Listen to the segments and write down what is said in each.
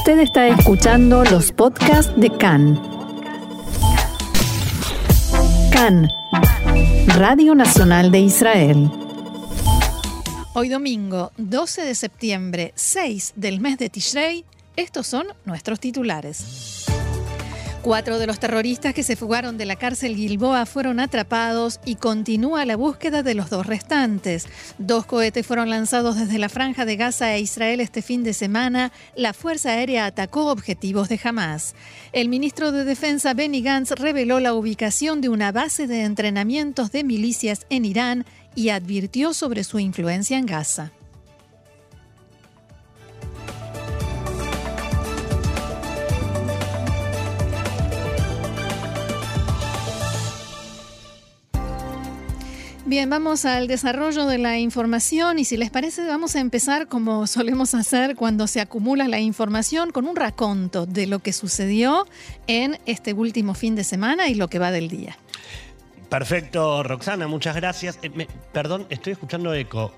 Usted está escuchando los podcasts de CAN. CAN, Radio Nacional de Israel. Hoy domingo, 12 de septiembre, 6 del mes de Tishrei, estos son nuestros titulares. Cuatro de los terroristas que se fugaron de la cárcel Gilboa fueron atrapados y continúa la búsqueda de los dos restantes. Dos cohetes fueron lanzados desde la franja de Gaza a Israel este fin de semana. La Fuerza Aérea atacó objetivos de Hamas. El ministro de Defensa Benny Gantz reveló la ubicación de una base de entrenamientos de milicias en Irán y advirtió sobre su influencia en Gaza. Bien, vamos al desarrollo de la información y si les parece vamos a empezar como solemos hacer cuando se acumula la información con un raconto de lo que sucedió en este último fin de semana y lo que va del día. Perfecto, Roxana, muchas gracias. Eh, perdón, estoy escuchando eco.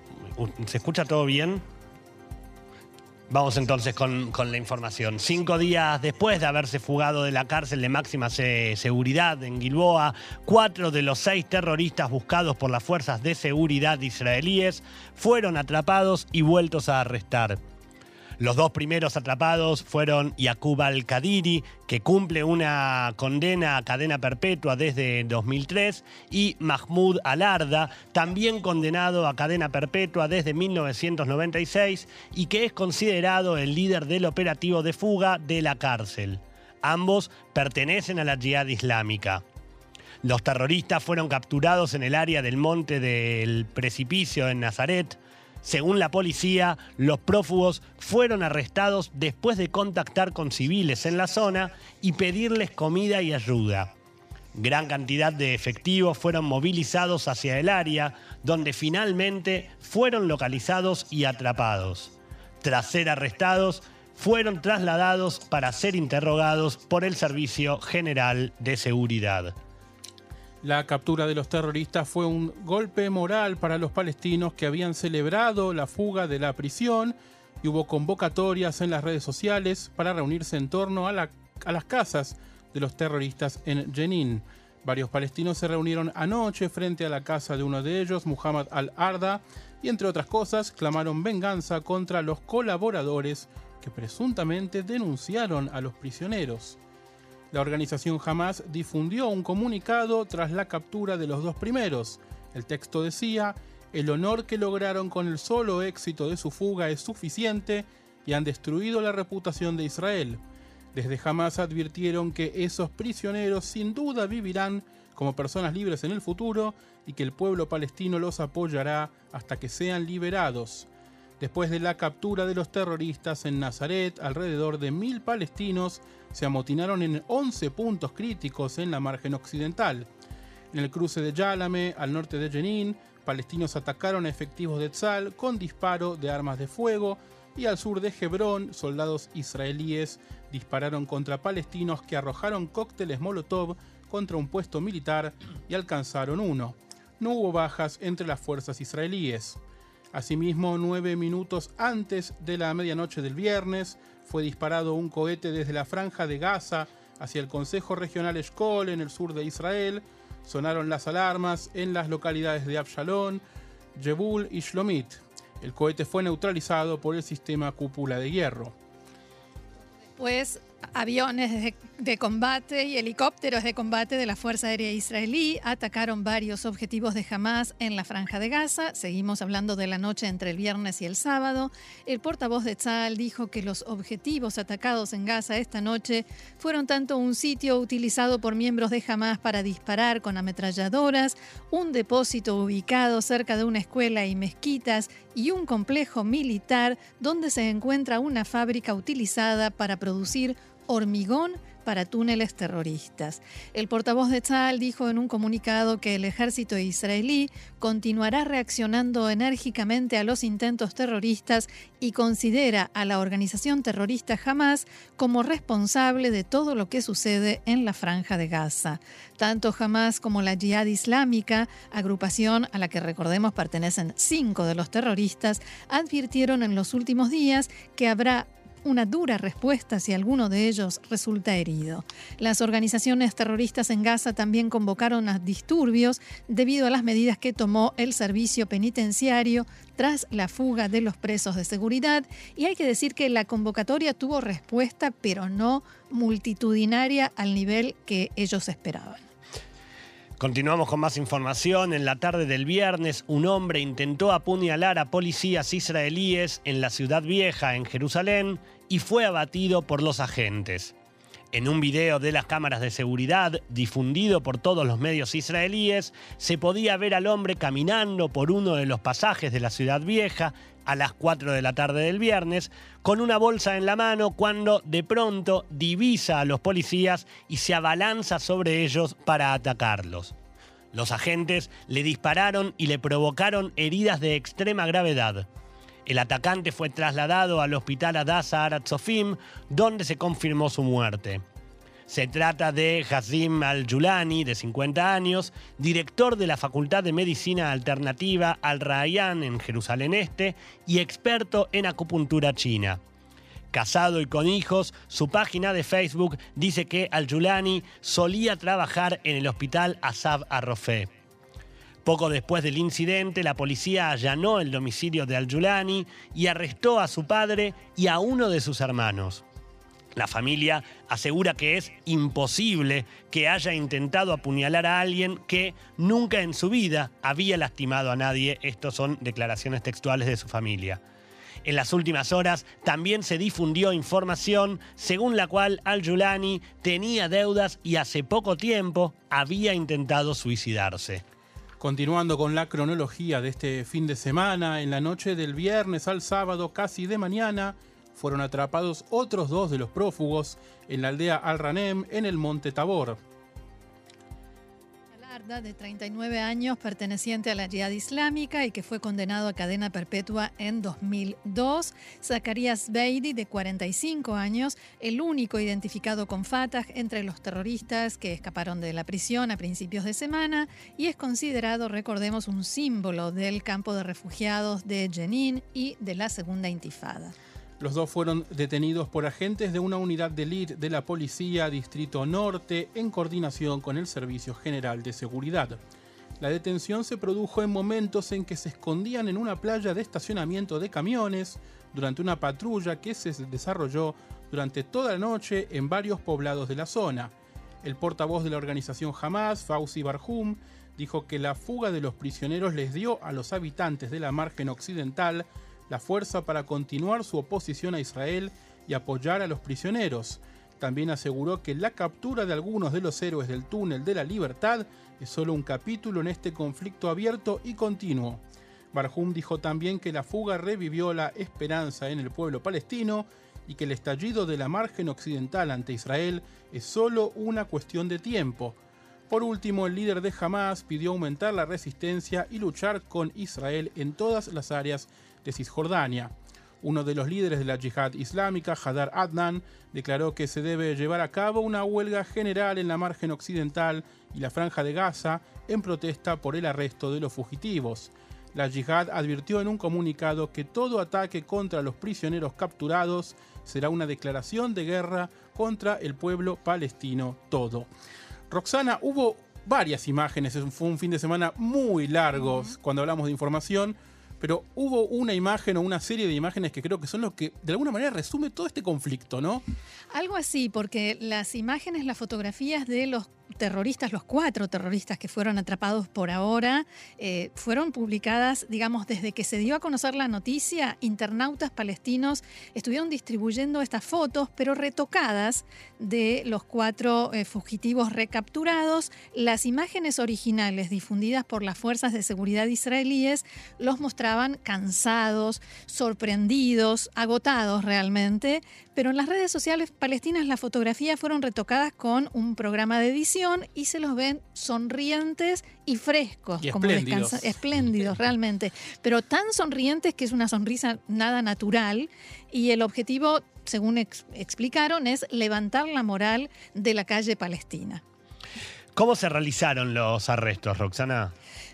¿Se escucha todo bien? Vamos entonces con, con la información. Cinco días después de haberse fugado de la cárcel de máxima se- seguridad en Gilboa, cuatro de los seis terroristas buscados por las fuerzas de seguridad israelíes fueron atrapados y vueltos a arrestar. Los dos primeros atrapados fueron Yaqub al-Kadiri, que cumple una condena a cadena perpetua desde 2003, y Mahmoud al-Arda, también condenado a cadena perpetua desde 1996 y que es considerado el líder del operativo de fuga de la cárcel. Ambos pertenecen a la Jihad Islámica. Los terroristas fueron capturados en el área del monte del precipicio en Nazaret. Según la policía, los prófugos fueron arrestados después de contactar con civiles en la zona y pedirles comida y ayuda. Gran cantidad de efectivos fueron movilizados hacia el área, donde finalmente fueron localizados y atrapados. Tras ser arrestados, fueron trasladados para ser interrogados por el Servicio General de Seguridad. La captura de los terroristas fue un golpe moral para los palestinos que habían celebrado la fuga de la prisión y hubo convocatorias en las redes sociales para reunirse en torno a, la- a las casas de los terroristas en Jenin. Varios palestinos se reunieron anoche frente a la casa de uno de ellos, Muhammad al-Arda, y entre otras cosas clamaron venganza contra los colaboradores que presuntamente denunciaron a los prisioneros. La organización Hamas difundió un comunicado tras la captura de los dos primeros. El texto decía, el honor que lograron con el solo éxito de su fuga es suficiente y han destruido la reputación de Israel. Desde Hamas advirtieron que esos prisioneros sin duda vivirán como personas libres en el futuro y que el pueblo palestino los apoyará hasta que sean liberados. Después de la captura de los terroristas en Nazaret, alrededor de mil palestinos se amotinaron en 11 puntos críticos en la margen occidental. En el cruce de Yálame, al norte de Jenin, palestinos atacaron a efectivos de Tzal con disparo de armas de fuego y al sur de Hebrón, soldados israelíes dispararon contra palestinos que arrojaron cócteles Molotov contra un puesto militar y alcanzaron uno. No hubo bajas entre las fuerzas israelíes. Asimismo, nueve minutos antes de la medianoche del viernes, fue disparado un cohete desde la franja de Gaza hacia el Consejo Regional Eshkol en el sur de Israel. Sonaron las alarmas en las localidades de Abshalón, Jebul y Shlomit. El cohete fue neutralizado por el sistema cúpula de hierro. Pues aviones de combate y helicópteros de combate de la Fuerza Aérea Israelí atacaron varios objetivos de Hamas en la Franja de Gaza. Seguimos hablando de la noche entre el viernes y el sábado. El portavoz de Tzal dijo que los objetivos atacados en Gaza esta noche fueron tanto un sitio utilizado por miembros de Hamas para disparar con ametralladoras, un depósito ubicado cerca de una escuela y mezquitas y un complejo militar donde se encuentra una fábrica utilizada para producir hormigón para túneles terroristas. El portavoz de Tzal dijo en un comunicado que el ejército israelí continuará reaccionando enérgicamente a los intentos terroristas y considera a la organización terrorista Hamas como responsable de todo lo que sucede en la franja de Gaza. Tanto Hamas como la Jihad Islámica, agrupación a la que recordemos pertenecen cinco de los terroristas, advirtieron en los últimos días que habrá una dura respuesta si alguno de ellos resulta herido. Las organizaciones terroristas en Gaza también convocaron a disturbios debido a las medidas que tomó el servicio penitenciario tras la fuga de los presos de seguridad y hay que decir que la convocatoria tuvo respuesta pero no multitudinaria al nivel que ellos esperaban. Continuamos con más información. En la tarde del viernes, un hombre intentó apuñalar a policías israelíes en la ciudad vieja, en Jerusalén, y fue abatido por los agentes. En un video de las cámaras de seguridad, difundido por todos los medios israelíes, se podía ver al hombre caminando por uno de los pasajes de la ciudad vieja a las 4 de la tarde del viernes, con una bolsa en la mano, cuando de pronto divisa a los policías y se abalanza sobre ellos para atacarlos. Los agentes le dispararon y le provocaron heridas de extrema gravedad. El atacante fue trasladado al hospital Adasa Aratzofim, donde se confirmó su muerte. Se trata de Hazim Al-Julani, de 50 años, director de la Facultad de Medicina Alternativa Al-Rayyan en Jerusalén Este y experto en acupuntura china. Casado y con hijos, su página de Facebook dice que Al-Julani solía trabajar en el hospital Asab Arrofé. Poco después del incidente, la policía allanó el domicilio de Al-Julani y arrestó a su padre y a uno de sus hermanos. La familia asegura que es imposible que haya intentado apuñalar a alguien que nunca en su vida había lastimado a nadie. Estas son declaraciones textuales de su familia. En las últimas horas también se difundió información según la cual Al-Julani tenía deudas y hace poco tiempo había intentado suicidarse. Continuando con la cronología de este fin de semana, en la noche del viernes al sábado, casi de mañana, fueron atrapados otros dos de los prófugos en la aldea Al-Ranem, en el monte Tabor. Alarda, de 39 años, perteneciente a la Jihad Islámica y que fue condenado a cadena perpetua en 2002. Zacarías Beidi, de 45 años, el único identificado con Fatah entre los terroristas que escaparon de la prisión a principios de semana y es considerado, recordemos, un símbolo del campo de refugiados de Jenin y de la Segunda Intifada. Los dos fueron detenidos por agentes de una unidad de LID de la Policía Distrito Norte en coordinación con el Servicio General de Seguridad. La detención se produjo en momentos en que se escondían en una playa de estacionamiento de camiones durante una patrulla que se desarrolló durante toda la noche en varios poblados de la zona. El portavoz de la organización Hamas, Fauzi Barhum, dijo que la fuga de los prisioneros les dio a los habitantes de la margen occidental la fuerza para continuar su oposición a Israel y apoyar a los prisioneros. También aseguró que la captura de algunos de los héroes del túnel de la libertad es solo un capítulo en este conflicto abierto y continuo. Barhum dijo también que la fuga revivió la esperanza en el pueblo palestino y que el estallido de la margen occidental ante Israel es solo una cuestión de tiempo. Por último, el líder de Hamas pidió aumentar la resistencia y luchar con Israel en todas las áreas de Cisjordania. Uno de los líderes de la yihad islámica, Hadar Adnan, declaró que se debe llevar a cabo una huelga general en la margen occidental y la franja de Gaza en protesta por el arresto de los fugitivos. La yihad advirtió en un comunicado que todo ataque contra los prisioneros capturados será una declaración de guerra contra el pueblo palestino todo. Roxana, hubo varias imágenes, fue un fin de semana muy largo cuando hablamos de información pero hubo una imagen o una serie de imágenes que creo que son lo que de alguna manera resume todo este conflicto, ¿no? Algo así, porque las imágenes, las fotografías de los terroristas, los cuatro terroristas que fueron atrapados por ahora, eh, fueron publicadas, digamos, desde que se dio a conocer la noticia, internautas palestinos estuvieron distribuyendo estas fotos, pero retocadas de los cuatro eh, fugitivos recapturados. Las imágenes originales difundidas por las fuerzas de seguridad israelíes los mostraban cansados, sorprendidos, agotados realmente, pero en las redes sociales palestinas las fotografías fueron retocadas con un programa de edición y se los ven sonrientes y frescos, como espléndidos. espléndidos realmente, pero tan sonrientes que es una sonrisa nada natural y el objetivo, según explicaron, es levantar la moral de la calle palestina. ¿Cómo se realizaron los arrestos, Roxana?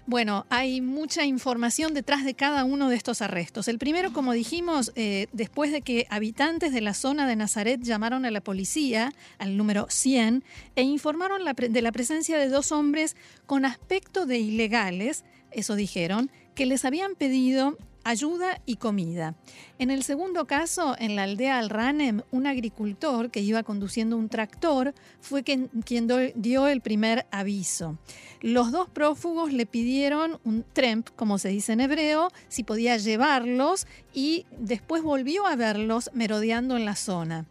Bueno, hay mucha información detrás de cada uno de estos arrestos. El primero, como dijimos, eh, después de que habitantes de la zona de Nazaret llamaron a la policía, al número 100, e informaron de la presencia de dos hombres con aspecto de ilegales, eso dijeron, que les habían pedido ayuda y comida. En el segundo caso, en la aldea Al-Ranem, un agricultor que iba conduciendo un tractor fue quien, quien dio el primer aviso. Los dos prófugos le pidieron un tremp, como se dice en hebreo, si podía llevarlos y después volvió a verlos merodeando en la zona.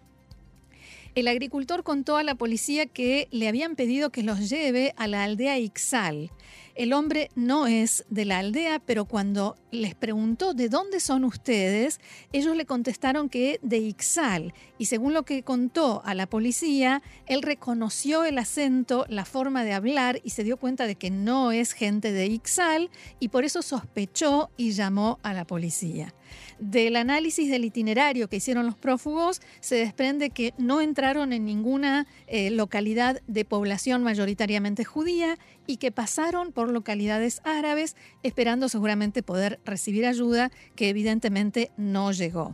El agricultor contó a la policía que le habían pedido que los lleve a la aldea Ixal. El hombre no es de la aldea, pero cuando les preguntó de dónde son ustedes, ellos le contestaron que de Ixal. Y según lo que contó a la policía, él reconoció el acento, la forma de hablar y se dio cuenta de que no es gente de Ixal y por eso sospechó y llamó a la policía. Del análisis del itinerario que hicieron los prófugos, se desprende que no entraron en ninguna eh, localidad de población mayoritariamente judía y que pasaron por localidades árabes esperando seguramente poder recibir ayuda que evidentemente no llegó.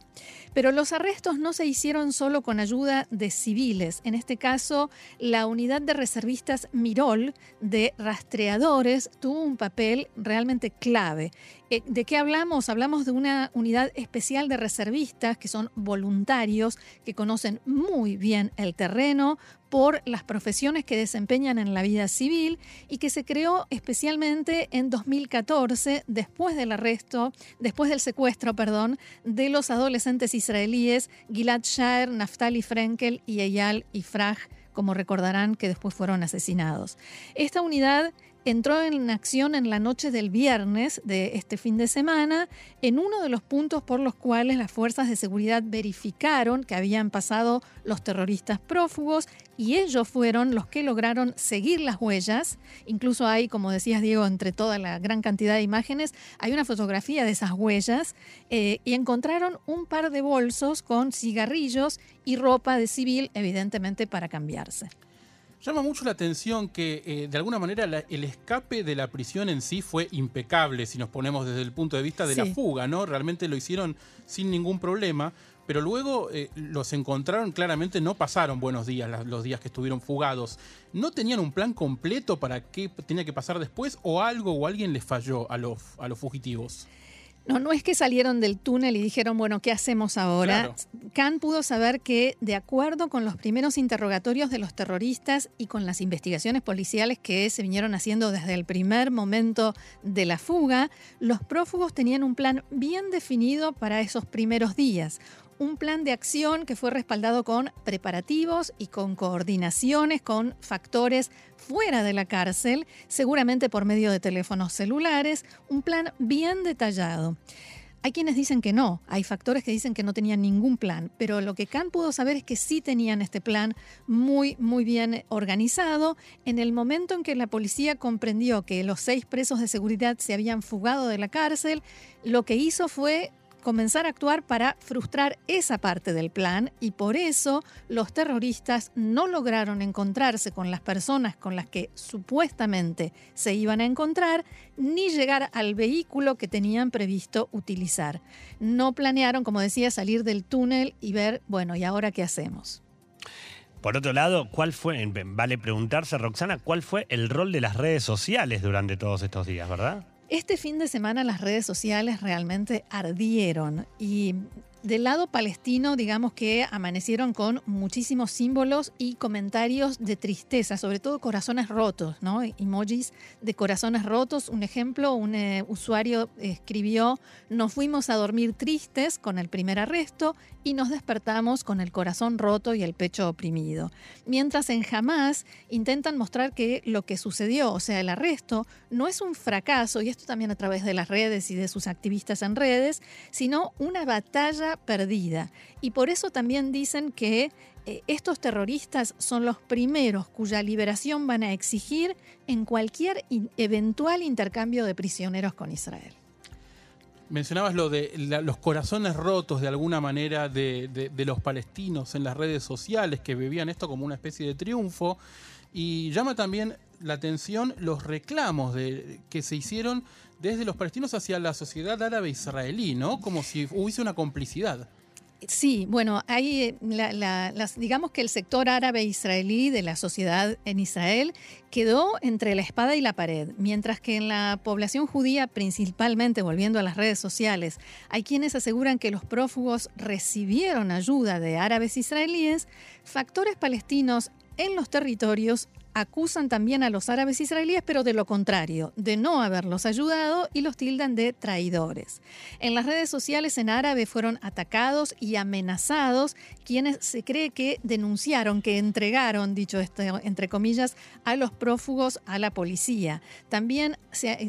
Pero los arrestos no se hicieron solo con ayuda de civiles. En este caso, la unidad de reservistas Mirol de rastreadores tuvo un papel realmente clave. Eh, ¿De qué hablamos? Hablamos de una unidad especial de reservistas que son voluntarios, que conocen muy bien el terreno, por las profesiones que desempeñan en la vida civil y que se creó especialmente en 2014 después del arresto, después del secuestro, perdón, de los adolescentes israelíes Gilad Shaer, Naftali Frenkel y Eyal Ifraj, como recordarán que después fueron asesinados. Esta unidad entró en acción en la noche del viernes de este fin de semana en uno de los puntos por los cuales las fuerzas de seguridad verificaron que habían pasado los terroristas prófugos y ellos fueron los que lograron seguir las huellas. Incluso hay, como decías Diego, entre toda la gran cantidad de imágenes, hay una fotografía de esas huellas eh, y encontraron un par de bolsos con cigarrillos y ropa de civil, evidentemente para cambiarse. Llama mucho la atención que eh, de alguna manera el escape de la prisión en sí fue impecable si nos ponemos desde el punto de vista de la fuga, ¿no? Realmente lo hicieron sin ningún problema, pero luego eh, los encontraron claramente, no pasaron buenos días los días que estuvieron fugados. ¿No tenían un plan completo para qué tenía que pasar después o algo o alguien les falló a los, a los fugitivos? No, no es que salieron del túnel y dijeron, bueno, ¿qué hacemos ahora? Khan pudo saber que, de acuerdo con los primeros interrogatorios de los terroristas y con las investigaciones policiales que se vinieron haciendo desde el primer momento de la fuga, los prófugos tenían un plan bien definido para esos primeros días un plan de acción que fue respaldado con preparativos y con coordinaciones con factores fuera de la cárcel, seguramente por medio de teléfonos celulares, un plan bien detallado. Hay quienes dicen que no, hay factores que dicen que no tenían ningún plan, pero lo que Khan pudo saber es que sí tenían este plan muy, muy bien organizado. En el momento en que la policía comprendió que los seis presos de seguridad se habían fugado de la cárcel, lo que hizo fue comenzar a actuar para frustrar esa parte del plan y por eso los terroristas no lograron encontrarse con las personas con las que supuestamente se iban a encontrar ni llegar al vehículo que tenían previsto utilizar. No planearon, como decía, salir del túnel y ver, bueno, ¿y ahora qué hacemos? Por otro lado, ¿cuál fue, vale preguntarse, Roxana, cuál fue el rol de las redes sociales durante todos estos días, verdad? Este fin de semana las redes sociales realmente ardieron y del lado palestino, digamos que amanecieron con muchísimos símbolos y comentarios de tristeza, sobre todo corazones rotos, ¿no? Emojis de corazones rotos. Un ejemplo, un eh, usuario escribió, nos fuimos a dormir tristes con el primer arresto y nos despertamos con el corazón roto y el pecho oprimido. Mientras en Hamas intentan mostrar que lo que sucedió, o sea, el arresto, no es un fracaso, y esto también a través de las redes y de sus activistas en redes, sino una batalla perdida. Y por eso también dicen que eh, estos terroristas son los primeros cuya liberación van a exigir en cualquier eventual intercambio de prisioneros con Israel. Mencionabas lo de los corazones rotos de alguna manera de, los palestinos en las redes sociales que vivían esto como una especie de triunfo y llama también la atención los reclamos que se hicieron desde los palestinos hacia la sociedad árabe israelí, ¿no? Como si hubiese una complicidad. Sí, bueno, hay, eh, digamos que el sector árabe israelí de la sociedad en Israel quedó entre la espada y la pared, mientras que en la población judía, principalmente volviendo a las redes sociales, hay quienes aseguran que los prófugos recibieron ayuda de árabes israelíes, factores palestinos en los territorios acusan también a los árabes israelíes, pero de lo contrario, de no haberlos ayudado y los tildan de traidores. En las redes sociales en árabe fueron atacados y amenazados quienes se cree que denunciaron, que entregaron, dicho esto entre comillas, a los prófugos a la policía. También,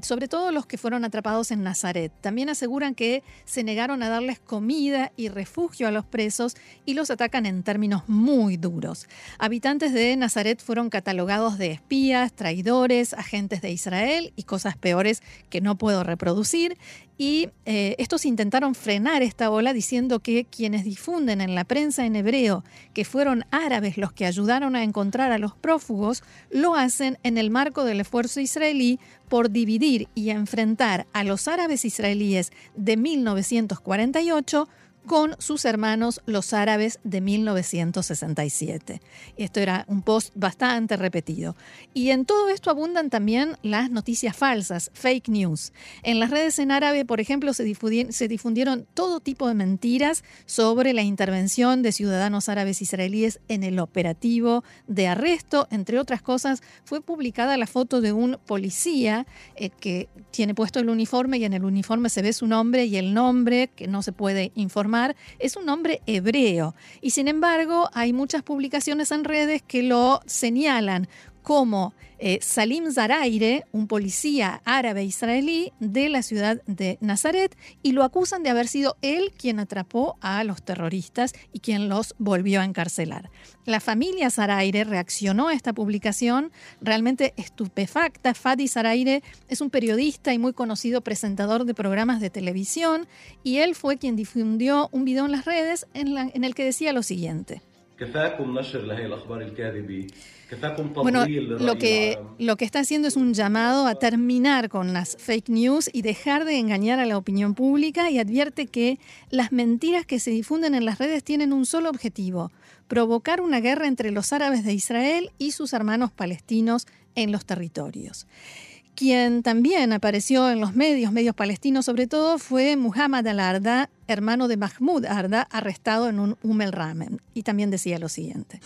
sobre todo los que fueron atrapados en Nazaret, también aseguran que se negaron a darles comida y refugio a los presos y los atacan en términos muy duros. Habitantes de Nazaret fueron de espías, traidores, agentes de Israel y cosas peores que no puedo reproducir. Y eh, estos intentaron frenar esta ola diciendo que quienes difunden en la prensa en hebreo que fueron árabes los que ayudaron a encontrar a los prófugos, lo hacen en el marco del esfuerzo israelí por dividir y enfrentar a los árabes israelíes de 1948 con sus hermanos los árabes de 1967. Esto era un post bastante repetido. Y en todo esto abundan también las noticias falsas, fake news. En las redes en árabe, por ejemplo, se difundieron, se difundieron todo tipo de mentiras sobre la intervención de ciudadanos árabes israelíes en el operativo de arresto. Entre otras cosas, fue publicada la foto de un policía eh, que tiene puesto el uniforme y en el uniforme se ve su nombre y el nombre que no se puede informar es un nombre hebreo. Y sin embargo hay muchas publicaciones en redes que lo señalan como eh, Salim Zaraire, un policía árabe israelí de la ciudad de Nazaret, y lo acusan de haber sido él quien atrapó a los terroristas y quien los volvió a encarcelar. La familia Zaraire reaccionó a esta publicación realmente estupefacta. Fadi Zaraire es un periodista y muy conocido presentador de programas de televisión, y él fue quien difundió un video en las redes en, en el que decía lo siguiente. Bueno, lo que, lo que está haciendo es un llamado a terminar con las fake news y dejar de engañar a la opinión pública y advierte que las mentiras que se difunden en las redes tienen un solo objetivo, provocar una guerra entre los árabes de Israel y sus hermanos palestinos en los territorios. Quien también apareció en los medios, medios palestinos sobre todo, fue Muhammad al-Arda, hermano de Mahmoud Arda, arrestado en un Umel Ramen. Y también decía lo siguiente.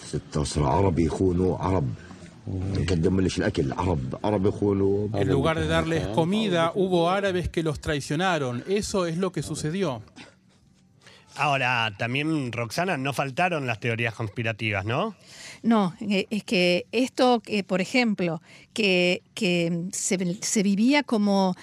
En lugar de darles comida, hubo árabes que los traicionaron. Eso es lo que sucedió. Ahora, también, Roxana, no faltaron las teorías conspirativas, ¿no? No, eh, es que esto, por ejemplo, que, se, vivía como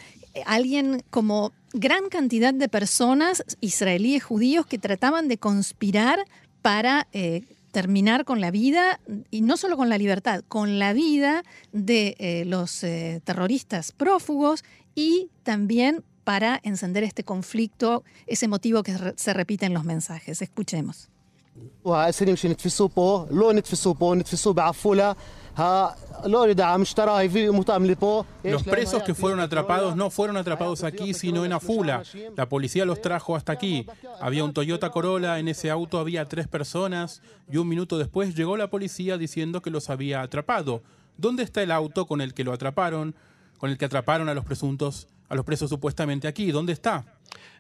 alguien, como gran cantidad de personas, israelíes, judíos, que trataban de conspirar para eh, terminar con la vida, y no solo con la libertad, con la vida de eh, los terroristas prófugos y también para encender este conflicto, ese motivo que se repite en los mensajes. Escuchemos. Los presos que fueron atrapados no fueron atrapados aquí, sino en Afula. La policía los trajo hasta aquí. Había un Toyota Corolla, en ese auto había tres personas y un minuto después llegó la policía diciendo que los había atrapado. ¿Dónde está el auto con el que lo atraparon? Con el que atraparon a los presuntos a los presos supuestamente aquí. ¿Dónde está?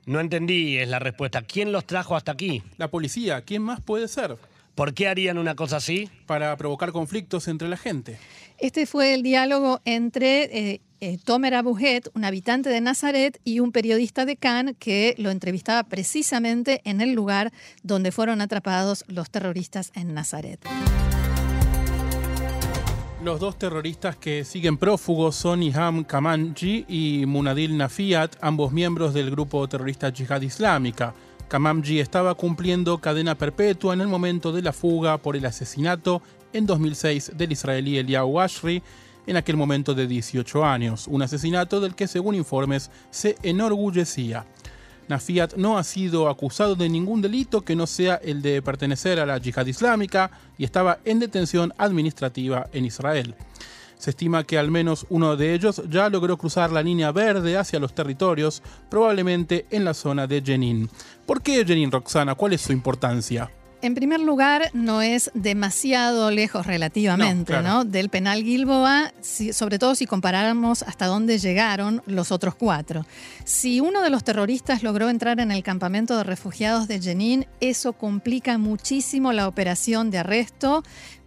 No entendí, es la respuesta. ¿Quién los trajo hasta aquí? La policía. ¿Quién más puede ser? ¿Por qué harían una cosa así? Para provocar conflictos entre la gente. Este fue el diálogo entre eh, eh, Tomer Abuhet, un habitante de Nazaret, y un periodista de Cannes que lo entrevistaba precisamente en el lugar donde fueron atrapados los terroristas en Nazaret. Los dos terroristas que siguen prófugos son Iham Kamanji y Munadil Nafiat, ambos miembros del grupo terrorista Jihad Islámica. Kamamji estaba cumpliendo cadena perpetua en el momento de la fuga por el asesinato en 2006 del israelí Eliyahu Ashri, en aquel momento de 18 años, un asesinato del que según informes se enorgullecía. Nafiat no ha sido acusado de ningún delito que no sea el de pertenecer a la yihad islámica y estaba en detención administrativa en Israel. Se estima que al menos uno de ellos ya logró cruzar la línea verde hacia los territorios, probablemente en la zona de Jenin. ¿Por qué Jenin, Roxana? ¿Cuál es su importancia? En primer lugar, no es demasiado lejos relativamente No, claro. del penal Gilboa, si- sobre todo si comparáramos hasta dónde llegaron los otros cuatro. Si uno de los terroristas logró entrar en el campamento de refugiados de Jenin, eso complica muchísimo la operación de arresto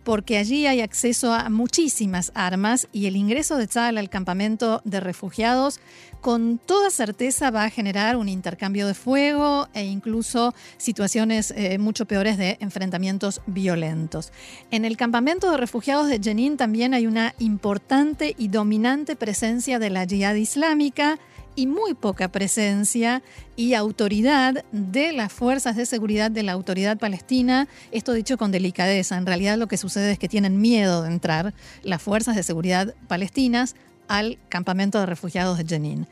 porque allí hay acceso a muchísimas armas y el ingreso de Tzal al campamento de refugiados con toda certeza va a generar un intercambio de fuego e incluso situaciones eh, mucho peores de enfrentamientos violentos. En el campamento de refugiados de Jenin también hay una importante y dominante presencia de la yihad islámica y muy poca presencia y autoridad de las fuerzas de seguridad de la autoridad palestina. Esto dicho con delicadeza. En realidad lo que sucede es que tienen miedo de entrar las fuerzas de seguridad palestinas al campamento de refugiados de Jenin.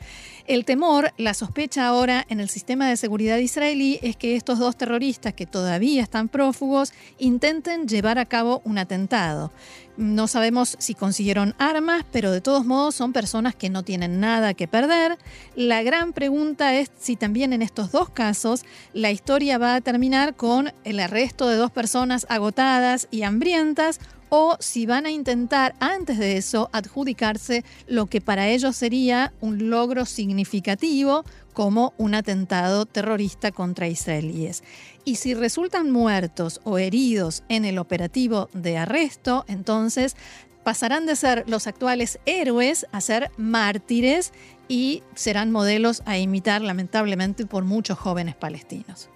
El temor, la sospecha ahora en el sistema de seguridad israelí es que estos dos terroristas que todavía están prófugos intenten llevar a cabo un atentado. No sabemos si consiguieron armas, pero de todos modos son personas que no tienen nada que perder. La gran pregunta es si también en estos dos casos la historia va a terminar con el arresto de dos personas agotadas y hambrientas o si van a intentar antes de eso adjudicarse lo que para ellos sería un logro significativo como un atentado terrorista contra israelíes. Y si resultan muertos o heridos en el operativo de arresto, entonces pasarán de ser los actuales héroes a ser mártires y serán modelos a imitar lamentablemente por muchos jóvenes palestinos.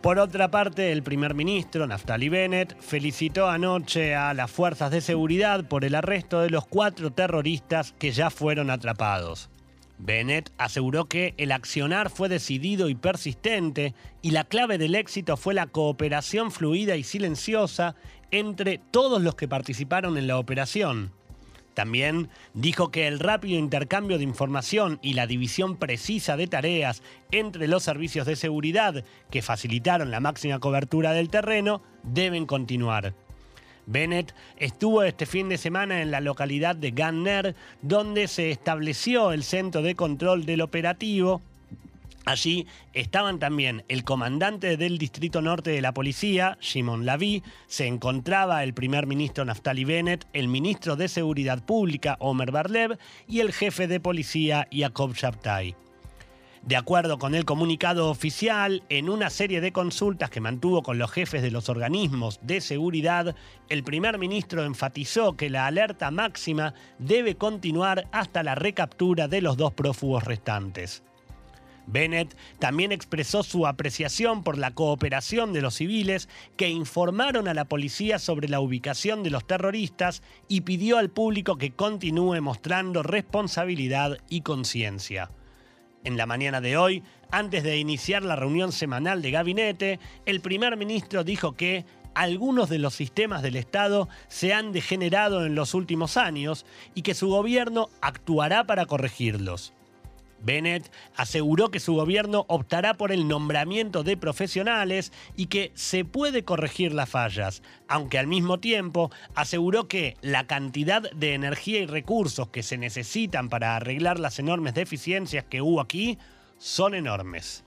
Por otra parte, el primer ministro, Naftali Bennett, felicitó anoche a las fuerzas de seguridad por el arresto de los cuatro terroristas que ya fueron atrapados. Bennett aseguró que el accionar fue decidido y persistente y la clave del éxito fue la cooperación fluida y silenciosa entre todos los que participaron en la operación. También dijo que el rápido intercambio de información y la división precisa de tareas entre los servicios de seguridad que facilitaron la máxima cobertura del terreno deben continuar. Bennett estuvo este fin de semana en la localidad de Ganner, donde se estableció el centro de control del operativo Allí estaban también el comandante del Distrito Norte de la Policía, Shimon Laví, se encontraba el primer ministro Naftali Bennett, el ministro de Seguridad Pública, Omer Barlev, y el jefe de policía, Jacob Shabtai. De acuerdo con el comunicado oficial, en una serie de consultas que mantuvo con los jefes de los organismos de seguridad, el primer ministro enfatizó que la alerta máxima debe continuar hasta la recaptura de los dos prófugos restantes. Bennett también expresó su apreciación por la cooperación de los civiles que informaron a la policía sobre la ubicación de los terroristas y pidió al público que continúe mostrando responsabilidad y conciencia. En la mañana de hoy, antes de iniciar la reunión semanal de gabinete, el primer ministro dijo que algunos de los sistemas del Estado se han degenerado en los últimos años y que su gobierno actuará para corregirlos. Bennett aseguró que su gobierno optará por el nombramiento de profesionales y que se puede corregir las fallas, aunque al mismo tiempo aseguró que la cantidad de energía y recursos que se necesitan para arreglar las enormes deficiencias que hubo aquí son enormes.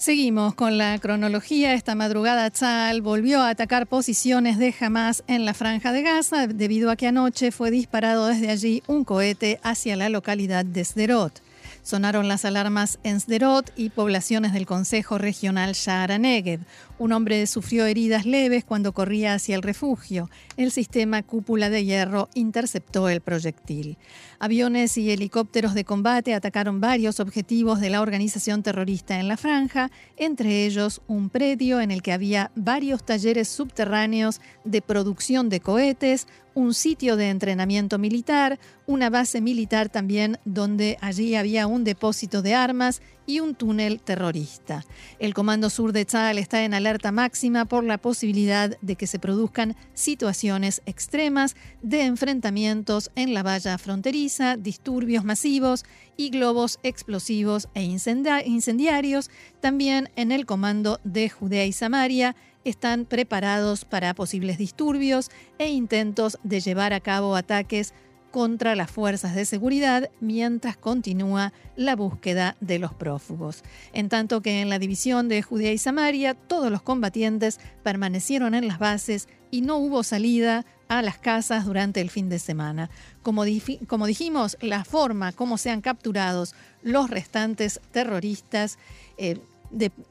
Seguimos con la cronología. Esta madrugada Tzal volvió a atacar posiciones de Hamas en la franja de Gaza debido a que anoche fue disparado desde allí un cohete hacia la localidad de Sderot. Sonaron las alarmas en Sderot y poblaciones del Consejo Regional Shahara Negev. Un hombre sufrió heridas leves cuando corría hacia el refugio. El sistema cúpula de hierro interceptó el proyectil. Aviones y helicópteros de combate atacaron varios objetivos de la organización terrorista en la franja, entre ellos un predio en el que había varios talleres subterráneos de producción de cohetes, un sitio de entrenamiento militar, una base militar también donde allí había un depósito de armas y un túnel terrorista. El Comando Sur de Tzal está en alerta máxima por la posibilidad de que se produzcan situaciones extremas de enfrentamientos en la valla fronteriza, disturbios masivos y globos explosivos e incendiarios. También en el Comando de Judea y Samaria están preparados para posibles disturbios e intentos de llevar a cabo ataques contra las fuerzas de seguridad mientras continúa la búsqueda de los prófugos. En tanto que en la división de Judea y Samaria, todos los combatientes permanecieron en las bases y no hubo salida a las casas durante el fin de semana. Como, dijimos, la forma como sean capturados los restantes terroristas eh,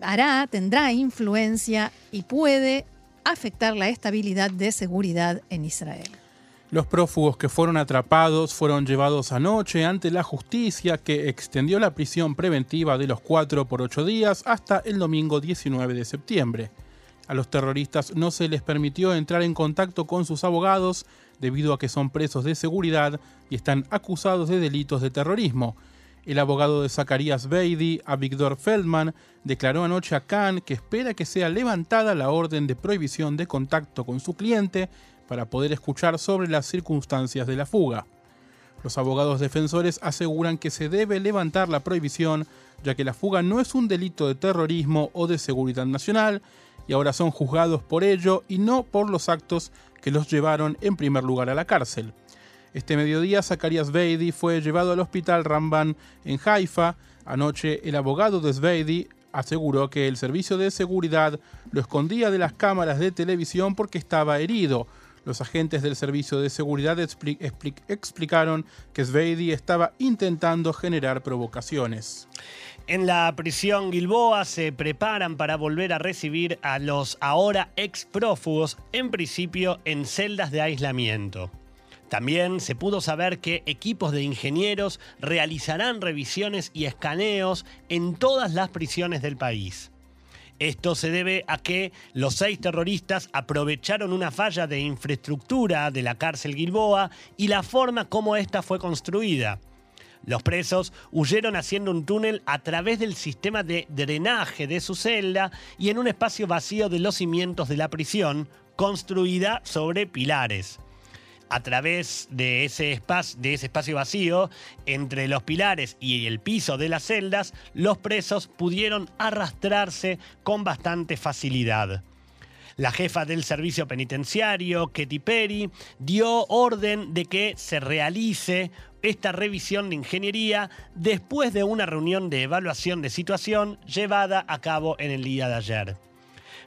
hará, tendrá influencia y puede afectar la estabilidad de seguridad en Israel. Los prófugos que fueron atrapados fueron llevados anoche ante la justicia que extendió la prisión preventiva de los cuatro por ocho días hasta el domingo 19 de septiembre. A los terroristas no se les permitió entrar en contacto con sus abogados debido a que son presos de seguridad y están acusados de delitos de terrorismo. El abogado de Zacarías Beidi, Avigdor Feldman, declaró anoche a Khan que espera que sea levantada la orden de prohibición de contacto con su cliente para poder escuchar sobre las circunstancias de la fuga. Los abogados defensores aseguran que se debe levantar la prohibición, ya que la fuga no es un delito de terrorismo o de seguridad nacional, y ahora son juzgados por ello y no por los actos que los llevaron en primer lugar a la cárcel. Este mediodía, Zacharias Beidi fue llevado al hospital Ramban en Haifa. Anoche, el abogado de Sveidi aseguró que el servicio de seguridad lo escondía de las cámaras de televisión porque estaba herido, los agentes del Servicio de Seguridad explicaron que Sveidi estaba intentando generar provocaciones. En la prisión Gilboa se preparan para volver a recibir a los ahora ex prófugos, en principio en celdas de aislamiento. También se pudo saber que equipos de ingenieros realizarán revisiones y escaneos en todas las prisiones del país. Esto se debe a que los seis terroristas aprovecharon una falla de infraestructura de la cárcel Gilboa y la forma como esta fue construida. Los presos huyeron haciendo un túnel a través del sistema de drenaje de su celda y en un espacio vacío de los cimientos de la prisión, construida sobre pilares a través de ese, espacio, vacío, entre los pilares y el piso de las celdas, los presos pudieron arrastrarse con bastante facilidad. La jefa del servicio penitenciario, Ketty Perry, dio orden de que se realice esta revisión de ingeniería después de una reunión de evaluación de situación llevada a cabo en el día de ayer.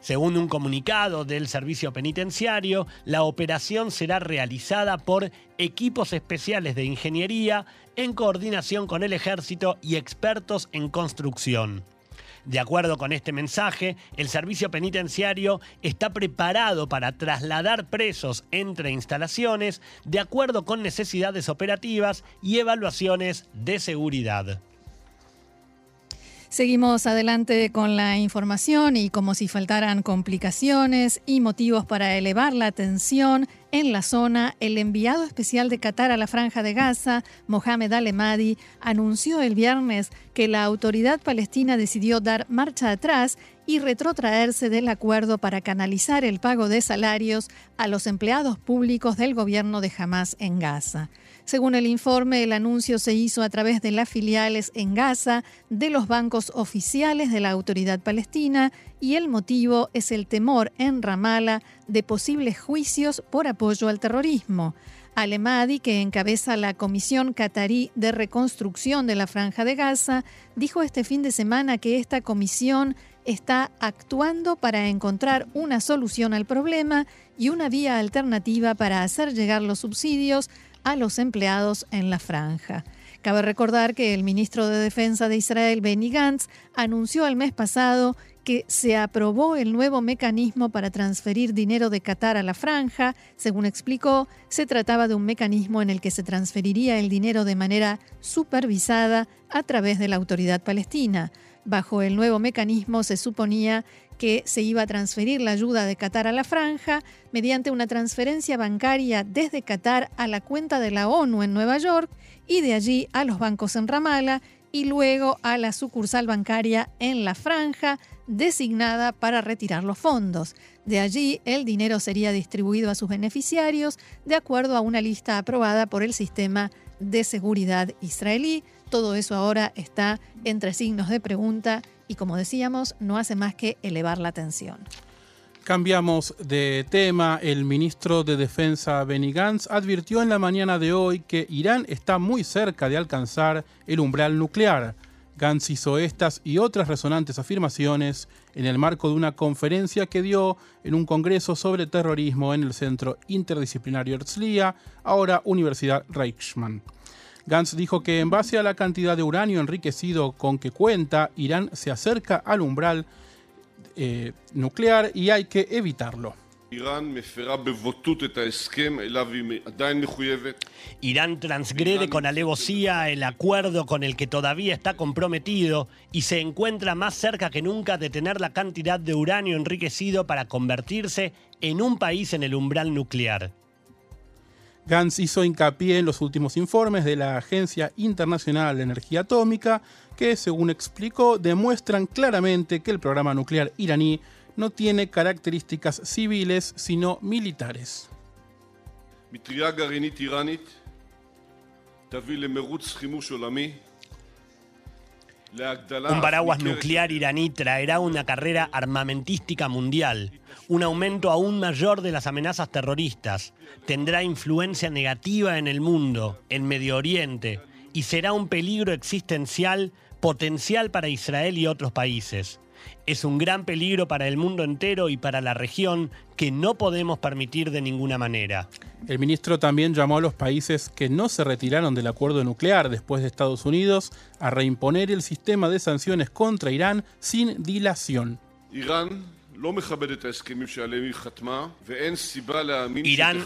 Según un comunicado del servicio penitenciario, la operación será realizada por equipos especiales de ingeniería en coordinación con el ejército y expertos en construcción. De acuerdo con este mensaje, el servicio penitenciario está preparado para trasladar presos entre instalaciones de acuerdo con necesidades operativas y evaluaciones de seguridad. Seguimos adelante con la información y como si faltaran complicaciones y motivos para elevar la tensión en la zona, el enviado especial de Qatar a la Franja de Gaza, Mohamed Al-Emadi, anunció el viernes que la autoridad palestina decidió dar marcha atrás y retrotraerse del acuerdo para canalizar el pago de salarios a los empleados públicos del gobierno de Hamas en Gaza. Según el informe, el anuncio se hizo a través de las filiales en Gaza de los bancos oficiales de la autoridad palestina y el motivo es el temor en Ramallah de posibles juicios por apoyo al terrorismo. Alemadi, que encabeza la Comisión Catarí de Reconstrucción de la Franja de Gaza, dijo este fin de semana que esta comisión está actuando para encontrar una solución al problema y una vía alternativa para hacer llegar los subsidios a los empleados en la franja. Cabe recordar que el ministro de Defensa de Israel, Benny Gantz, anunció el mes pasado que se aprobó el nuevo mecanismo para transferir dinero de Qatar a la franja. Según explicó, se trataba de un mecanismo en el que se transferiría el dinero de manera supervisada a través de la autoridad palestina. Bajo el nuevo mecanismo se suponía que se iba a transferir la ayuda de Qatar a la franja mediante una transferencia bancaria desde Qatar a la cuenta de la ONU en Nueva York y de allí a los bancos en Ramallah y luego a la sucursal bancaria en la franja designada para retirar los fondos. De allí el dinero sería distribuido a sus beneficiarios de acuerdo a una lista aprobada por el sistema de seguridad israelí. Todo eso ahora está entre signos de pregunta y como decíamos, no hace más que elevar la tensión. Cambiamos de tema. El ministro de Defensa Benny Gantz advirtió en la mañana de hoy que Irán está muy cerca de alcanzar el umbral nuclear. Gantz hizo estas y otras resonantes afirmaciones en el marco de una conferencia que dio en un congreso sobre terrorismo en el Centro Interdisciplinario Herzliya, ahora Universidad Reichsmann. Gantz dijo que en base a la cantidad de uranio enriquecido con que cuenta, Irán se acerca al umbral eh, nuclear y hay que evitarlo. Irán transgrede con alevosía el acuerdo con el que todavía está comprometido y se encuentra más cerca que nunca de tener la cantidad de uranio enriquecido para convertirse en un país en el umbral nuclear. Gantz hizo hincapié en los últimos informes de la Agencia Internacional de Energía Atómica que, según explicó, demuestran claramente que el programa nuclear iraní no tiene características civiles, sino militares. Un paraguas nuclear iraní traerá una carrera armamentística mundial, un aumento aún mayor de las amenazas terroristas, tendrá influencia negativa en el mundo, en Medio Oriente, y será un peligro existencial potencial para Israel y otros países. Es un gran peligro para el mundo entero y para la región que no podemos permitir de ninguna manera. El ministro también llamó a los países que no se retiraron del acuerdo nuclear después de Estados Unidos a reimponer el sistema de sanciones contra Irán sin dilación. Irán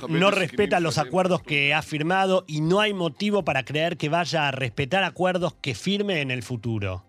no respeta los acuerdos que ha firmado y no hay motivo para creer que vaya a respetar acuerdos que firme en el futuro.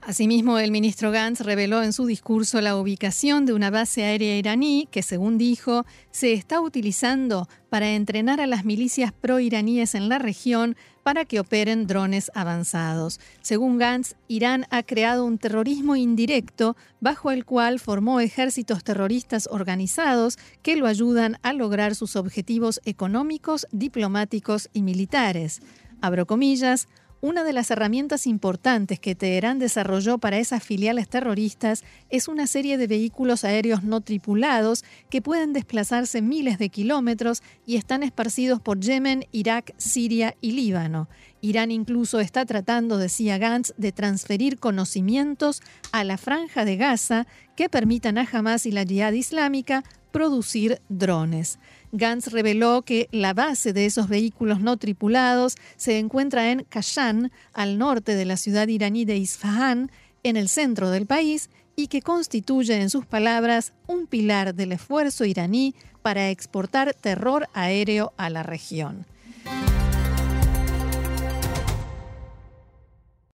Asimismo, el ministro Gantz reveló en su discurso la ubicación de una base aérea iraní que, según dijo, se está utilizando para entrenar a las milicias pro-iraníes en la región para que operen drones avanzados. Según Gantz, Irán ha creado un terrorismo indirecto bajo el cual formó ejércitos terroristas organizados que lo ayudan a lograr sus objetivos económicos, diplomáticos y militares. Abro comillas, una de las herramientas importantes que Teherán desarrolló para esas filiales terroristas es una serie de vehículos aéreos no tripulados que pueden desplazarse miles de kilómetros y están esparcidos por Yemen, Irak, Siria y Líbano. Irán incluso está tratando, decía Gantz, de transferir conocimientos a la franja de Gaza que permitan a Hamas y la Jihad Islámica producir drones. Gantz reveló que la base de esos vehículos no tripulados se encuentra en Kashan, al norte de la ciudad iraní de Isfahan, en el centro del país, y que constituye, en sus palabras, un pilar del esfuerzo iraní para exportar terror aéreo a la región.